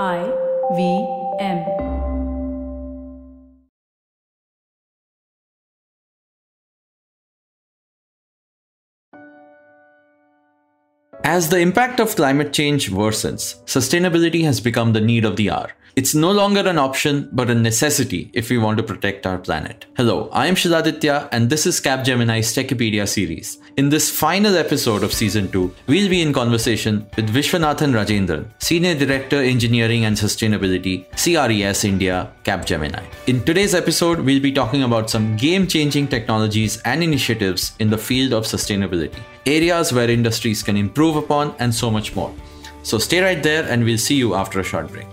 I V M. As the impact of climate change worsens, sustainability has become the need of the hour. It's no longer an option, but a necessity if we want to protect our planet. Hello, I am Shiladitya, and this is Capgemini's Techipedia series. In this final episode of season 2, we'll be in conversation with Vishwanathan Rajendran, Senior Director Engineering and Sustainability, CRES India, Capgemini. In today's episode, we'll be talking about some game changing technologies and initiatives in the field of sustainability, areas where industries can improve upon, and so much more. So stay right there, and we'll see you after a short break.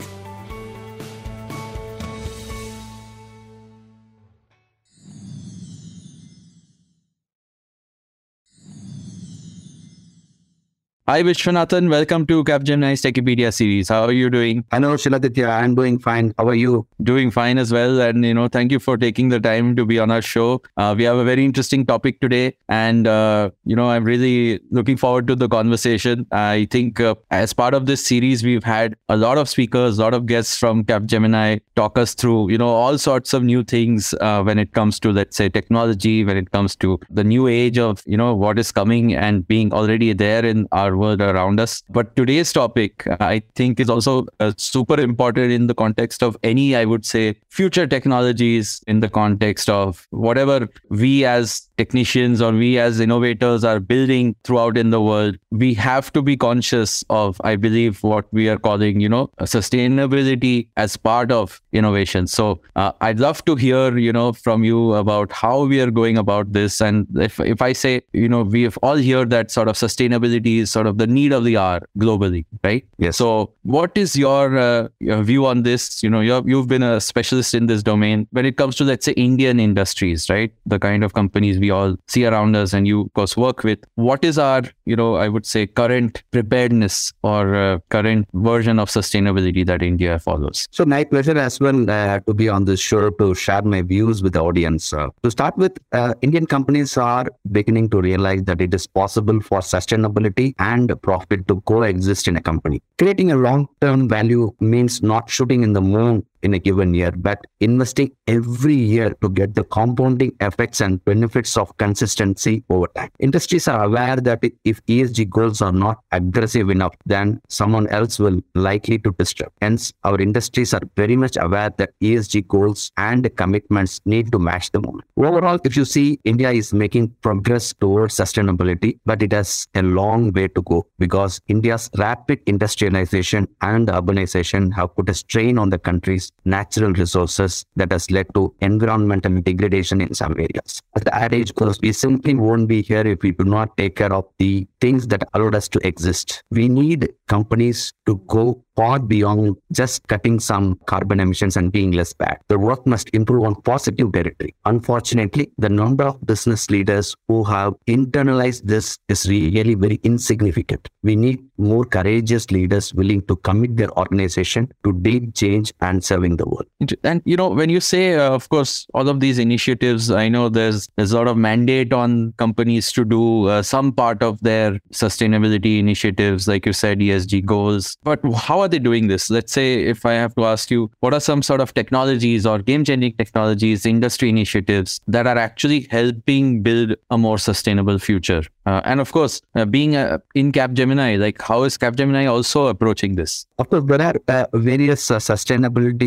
Hi Vishwanathan, welcome to Capgemini's Techipedia series. How are you doing? Hello, Shiladitya. I'm doing fine. How are you? Doing fine as well. And, you know, thank you for taking the time to be on our show. Uh, we have a very interesting topic today. And, uh, you know, I'm really looking forward to the conversation. I think uh, as part of this series, we've had a lot of speakers, a lot of guests from Capgemini talk us through, you know, all sorts of new things uh, when it comes to, let's say, technology, when it comes to the new age of, you know, what is coming and being already there in our world around us. But today's topic, I think, is also uh, super important in the context of any, I would say, future technologies, in the context of whatever we as technicians or we as innovators are building throughout in the world. We have to be conscious of, I believe, what we are calling, you know, sustainability as part of innovation. So uh, I'd love to hear, you know, from you about how we are going about this. And if, if I say, you know, we've all heard that sort of sustainability is sort of the need of the hour globally, right? Yes. So, what is your, uh, your view on this? You know, you you've been a specialist in this domain when it comes to, let's say, Indian industries, right? The kind of companies we all see around us and you, of course, work with. What is our, you know, I would say, current preparedness or uh, current version of sustainability that India follows? So, my pleasure as well uh, to be on this show to share my views with the audience. Uh, to start with, uh, Indian companies are beginning to realize that it is possible for sustainability and profit to coexist in a company. Creating a long term value means not shooting in the moon in a given year, but investing every year to get the compounding effects and benefits of consistency over time. Industries are aware that if ESG goals are not aggressive enough, then someone else will likely to disrupt. Hence, our industries are very much aware that ESG goals and commitments need to match the moment. Overall, if you see, India is making progress towards sustainability, but it has a long way to go because India's rapid industrialization and urbanization have put a strain on the country's natural resources that has led to environmental degradation in some areas. As the adage goes, we simply won't be here if we do not take care of the things that allowed us to exist. We need companies to go far beyond just cutting some carbon emissions and being less bad. The work must improve on positive territory. Unfortunately, the number of business leaders who have internalized this is really very insignificant. We need more courageous leaders willing to commit their organization to deep change and the world. And you know, when you say, uh, of course, all of these initiatives, I know there's there's a lot of mandate on companies to do uh, some part of their sustainability initiatives, like you said, ESG goals. But how are they doing this? Let's say if I have to ask you, what are some sort of technologies or game-changing technologies, industry initiatives that are actually helping build a more sustainable future? Uh, and of course, uh, being uh, in Capgemini, like how is Capgemini also approaching this? Of course, there are uh, various uh,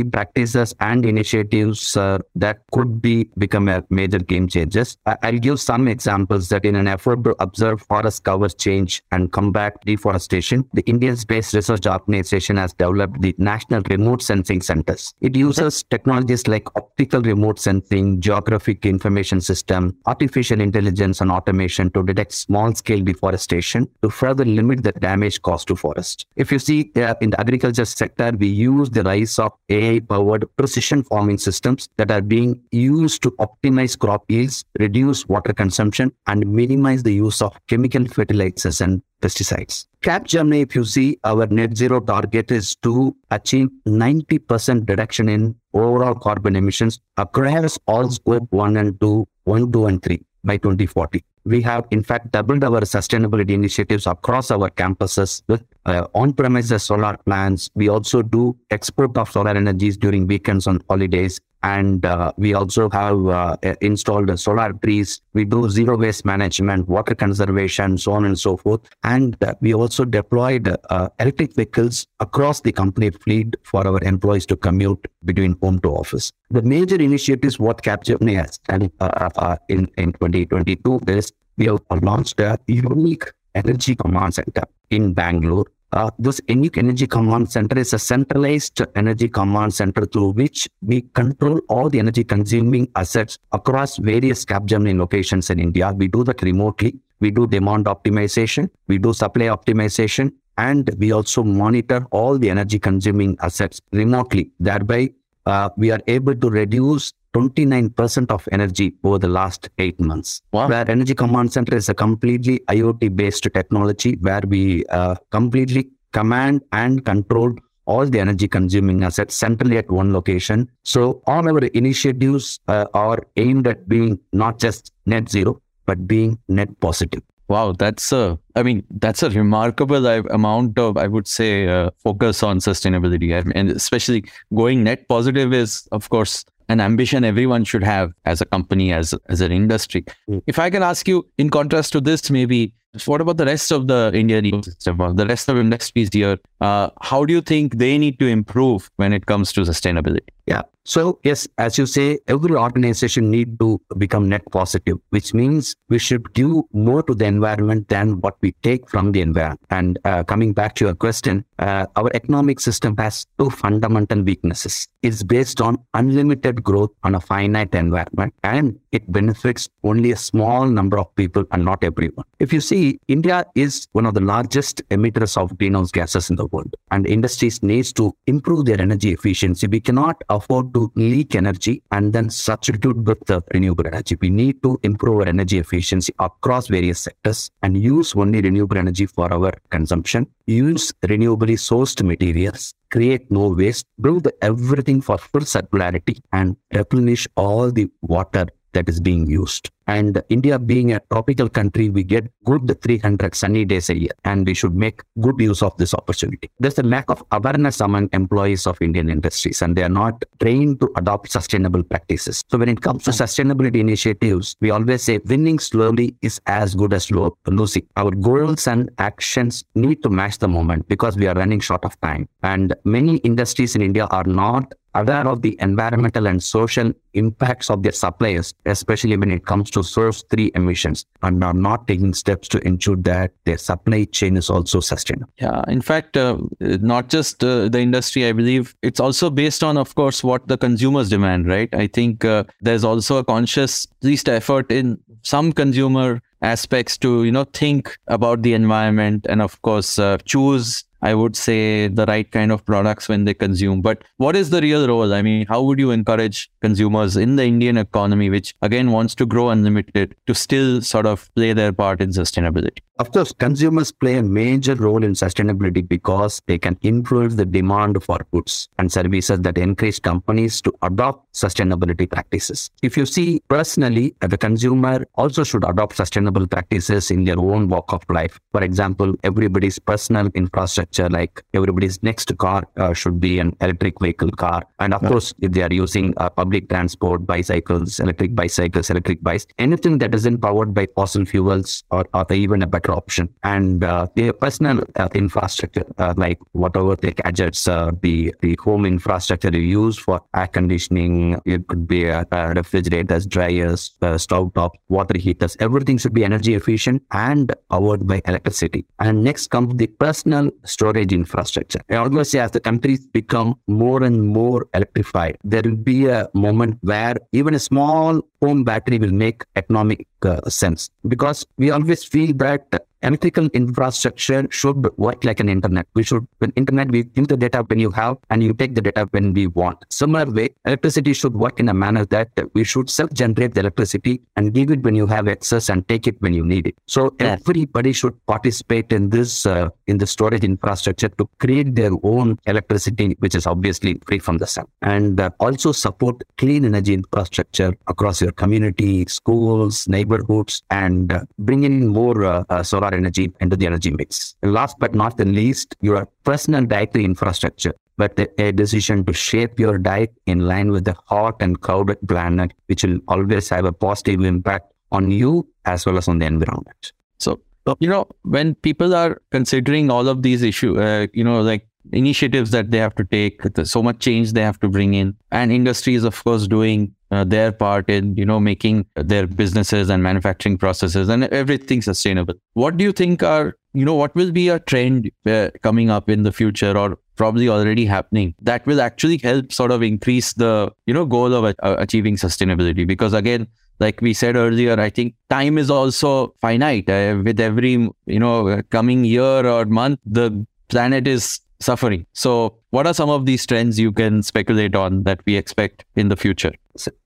practices and initiatives uh, that could be become a major game changers. I- will give some examples that in an effort to observe forest cover change and combat deforestation, the Indian Space Research Organization has developed the National Remote Sensing Centers. It uses technologies like optical remote sensing, geographic information system, artificial intelligence and automation to detect small scale deforestation to further limit the damage caused to forest. If you see uh, in the agriculture sector, we use the rise of AI powered precision farming systems that are being used to optimize crop yields, reduce water consumption, and minimize the use of chemical fertilizers and pesticides. Capgemini, if you see, our net zero target is to achieve 90% reduction in overall carbon emissions across all scope 1 and 2, 1, 2, and 3 by 2040. We have in fact doubled our sustainability initiatives across our campuses with uh, on-premises solar plants. We also do export of solar energies during weekends on holidays. And uh, we also have uh, installed solar trees. We do zero waste management, water conservation, so on and so forth. And uh, we also deployed uh, electric vehicles across the company fleet for our employees to commute between home to office. The major initiatives what Capgemini has done uh, uh, in, in 2022 is we have launched a unique energy command center in Bangalore. Uh, this unique energy command center is a centralized energy command center through which we control all the energy consuming assets across various Capgemini locations in India. We do that remotely. We do demand optimization. We do supply optimization. And we also monitor all the energy consuming assets remotely. Thereby, uh, we are able to reduce 29% of energy over the last eight months. Wow. Where Energy Command Center is a completely IoT based technology where we uh, completely command and control all the energy consuming assets centrally at one location. So all our initiatives uh, are aimed at being not just net zero, but being net positive. Wow, that's a, I mean, that's a remarkable uh, amount of, I would say, uh, focus on sustainability. And especially going net positive is, of course, an ambition everyone should have as a company, as as an industry. Mm. If I can ask you, in contrast to this, maybe what about the rest of the Indian ecosystem or the rest of the industries here? Uh, how do you think they need to improve when it comes to sustainability? Yeah. So yes, as you say, every organization need to become net positive, which means we should give more to the environment than what we take from the environment. And uh, coming back to your question, uh, our economic system has two fundamental weaknesses. It's based on unlimited growth on a finite environment, and it benefits only a small number of people and not everyone. If you see, India is one of the largest emitters of greenhouse gases in the world, and industries needs to improve their energy efficiency. We cannot afford to leak energy and then substitute with the renewable energy. We need to improve our energy efficiency across various sectors and use only renewable energy for our consumption. Use renewably sourced materials create no waste, build everything for full circularity and replenish all the water that is being used. And India being a tropical country, we get good 300 sunny days a year, and we should make good use of this opportunity. There's a lack of awareness among employees of Indian industries, and they are not trained to adopt sustainable practices. So when it comes to sustainability initiatives, we always say winning slowly is as good as losing. Our goals and actions need to match the moment because we are running short of time. And many industries in India are not aware of the environmental and social impacts of their suppliers, especially when it comes to scope three emissions, and are not taking steps to ensure that their supply chain is also sustainable. Yeah, in fact, uh, not just uh, the industry, I believe it's also based on, of course, what the consumers demand, right? I think uh, there's also a conscious, at least effort in some consumer aspects to, you know, think about the environment and, of course, uh, choose I would say, the right kind of products when they consume. But what is the real role? I mean, how would you encourage consumers in the Indian economy, which again wants to grow unlimited, to still sort of play their part in sustainability? Of course, consumers play a major role in sustainability because they can influence the demand for goods and services that encourage companies to adopt sustainability practices. If you see personally, the consumer also should adopt sustainable practices in their own walk of life. For example, everybody's personal infrastructure, like everybody's next car, uh, should be an electric vehicle car. And of yeah. course, if they are using uh, public transport, bicycles, electric bicycles, electric bikes, anything that isn't powered by fossil fuels or, or even a better option. And uh, their personal infrastructure, uh, like whatever the gadgets, uh, the, the home infrastructure you use for air conditioning, it could be uh, refrigerators, dryers, uh, stove top, water heaters, everything should be energy efficient and powered by electricity. And next comes the personal storage infrastructure. I always say as the countries become more and more electrified, there will be a moment where even a small home battery will make economic uh, sense because we always feel that electrical infrastructure should work like an internet. We should, when internet, we give the data when you have and you take the data when we want. Similar way, electricity should work in a manner that we should self-generate the electricity and give it when you have excess and take it when you need it. So everybody should participate in this uh, in the storage infrastructure to create their own electricity, which is obviously free from the sun, and uh, also support clean energy infrastructure across your community, schools, neighborhoods, and uh, bring in more uh, uh, solar energy into the energy mix. And last but not the least, your personal dietary infrastructure but a decision to shape your diet in line with the hot and crowded planet, which will always have a positive impact on you as well as on the environment. So, you know, when people are considering all of these issues, uh, you know, like initiatives that they have to take, so much change they have to bring in, and industry is, of course, doing uh, their part in, you know, making their businesses and manufacturing processes and everything sustainable. What do you think are, you know, what will be a trend uh, coming up in the future or probably already happening that will actually help sort of increase the, you know, goal of uh, achieving sustainability? Because again, like we said earlier, I think time is also finite. Uh, with every you know coming year or month, the planet is suffering. So, what are some of these trends you can speculate on that we expect in the future?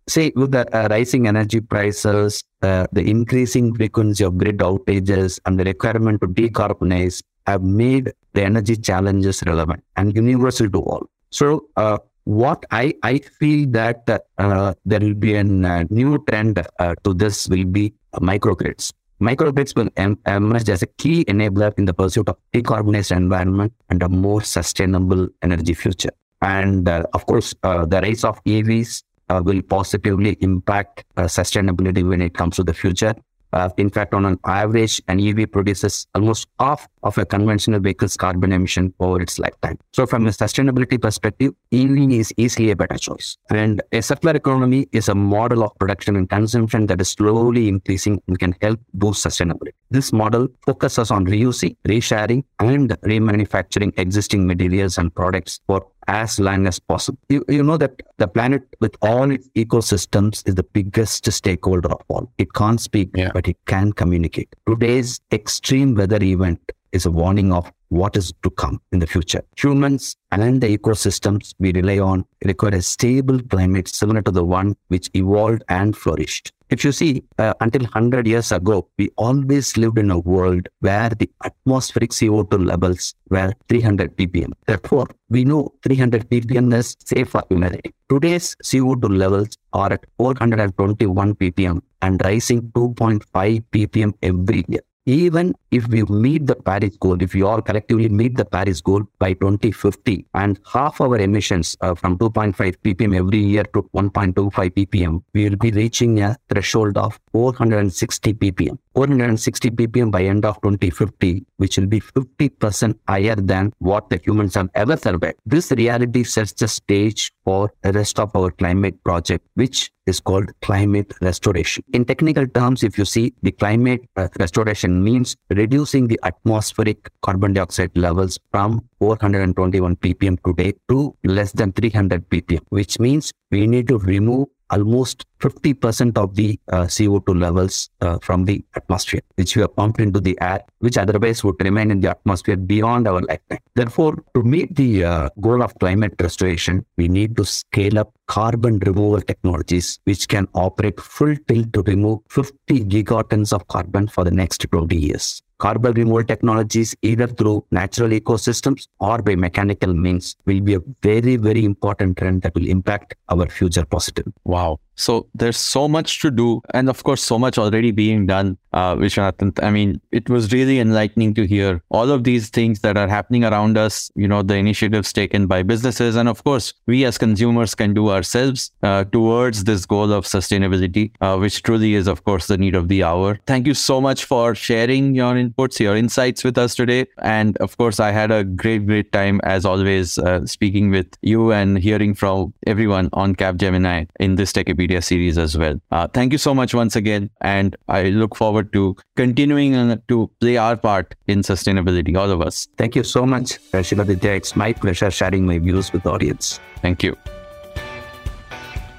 Say with the uh, rising energy prices, uh, the increasing frequency of grid outages, and the requirement to decarbonize have made the energy challenges relevant and universal to all. So, uh, what I, I feel that uh, there will be a uh, new trend uh, to this will be microgrids. Microgrids will em- emerge as a key enabler in the pursuit of decarbonized environment and a more sustainable energy future. And uh, of course, uh, the rise of EVs uh, will positively impact sustainability when it comes to the future. Uh, in fact, on an average, an EV produces almost half of a conventional vehicle's carbon emission over its lifetime. So, from a sustainability perspective, EV is easily a better choice. And a circular economy is a model of production and consumption that is slowly increasing and can help boost sustainability. This model focuses on reusing, resharing, and remanufacturing existing materials and products for as long as possible. You, you know that the planet with all its ecosystems is the biggest stakeholder of all. It can't speak, yeah. but it can communicate. Today's extreme weather event is a warning of what is to come in the future. Humans and the ecosystems we rely on require a stable climate similar to the one which evolved and flourished. If you see, uh, until 100 years ago, we always lived in a world where the atmospheric CO2 levels were 300 ppm. Therefore, we know 300 ppm is safe for humanity. Today's CO2 levels are at 421 ppm and rising 2.5 ppm every year even if we meet the Paris goal, if we all collectively meet the Paris goal by 2050 and half our emissions uh, from 2.5 ppm every year to 1.25 ppm, we will be reaching a threshold of 460 ppm. 460 ppm by end of 2050, which will be 50% higher than what the humans have ever surveyed. This reality sets the stage for the rest of our climate project, which is called climate restoration. In technical terms, if you see the climate uh, restoration means reducing the atmospheric carbon dioxide levels from 421 ppm today to less than 300 ppm, which means we need to remove almost 50% of the uh, CO2 levels uh, from the atmosphere, which we have pumped into the air, which otherwise would remain in the atmosphere beyond our lifetime. Therefore, to meet the uh, goal of climate restoration, we need to scale up carbon removal technologies, which can operate full tilt to remove 50 gigatons of carbon for the next 20 years carbon removal technologies, either through natural ecosystems or by mechanical means, will be a very, very important trend that will impact our future positive. Wow. So there's so much to do, and of course, so much already being done, uh, Vishwanathan. I mean, it was really enlightening to hear all of these things that are happening around us. You know, the initiatives taken by businesses, and of course, we as consumers can do ourselves uh, towards this goal of sustainability, uh, which truly is, of course, the need of the hour. Thank you so much for sharing your inputs, your insights with us today, and of course, I had a great, great time as always uh, speaking with you and hearing from everyone on Capgemini in this Tech media series as well. Uh, thank you so much once again. And I look forward to continuing to play our part in sustainability, all of us. Thank you so much, Shiladitya. It's my pleasure sharing my views with the audience. Thank you.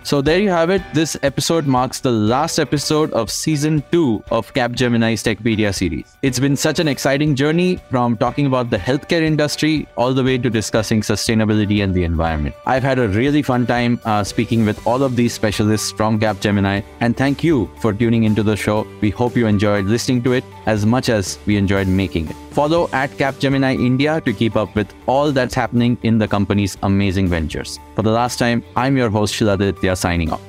So there you have it. This episode marks the last episode of season two of Capgemini's Techipedia series. It's been such an exciting journey from talking about the healthcare industry all the way to discussing sustainability and the environment. I've had a really fun time uh, speaking with all of these specialists from Capgemini, and thank you for tuning into the show. We hope you enjoyed listening to it as much as we enjoyed making it. Follow at Capgemini India to keep up with all that's happening in the company's amazing ventures. For the last time, I'm your host Shiladitya signing off.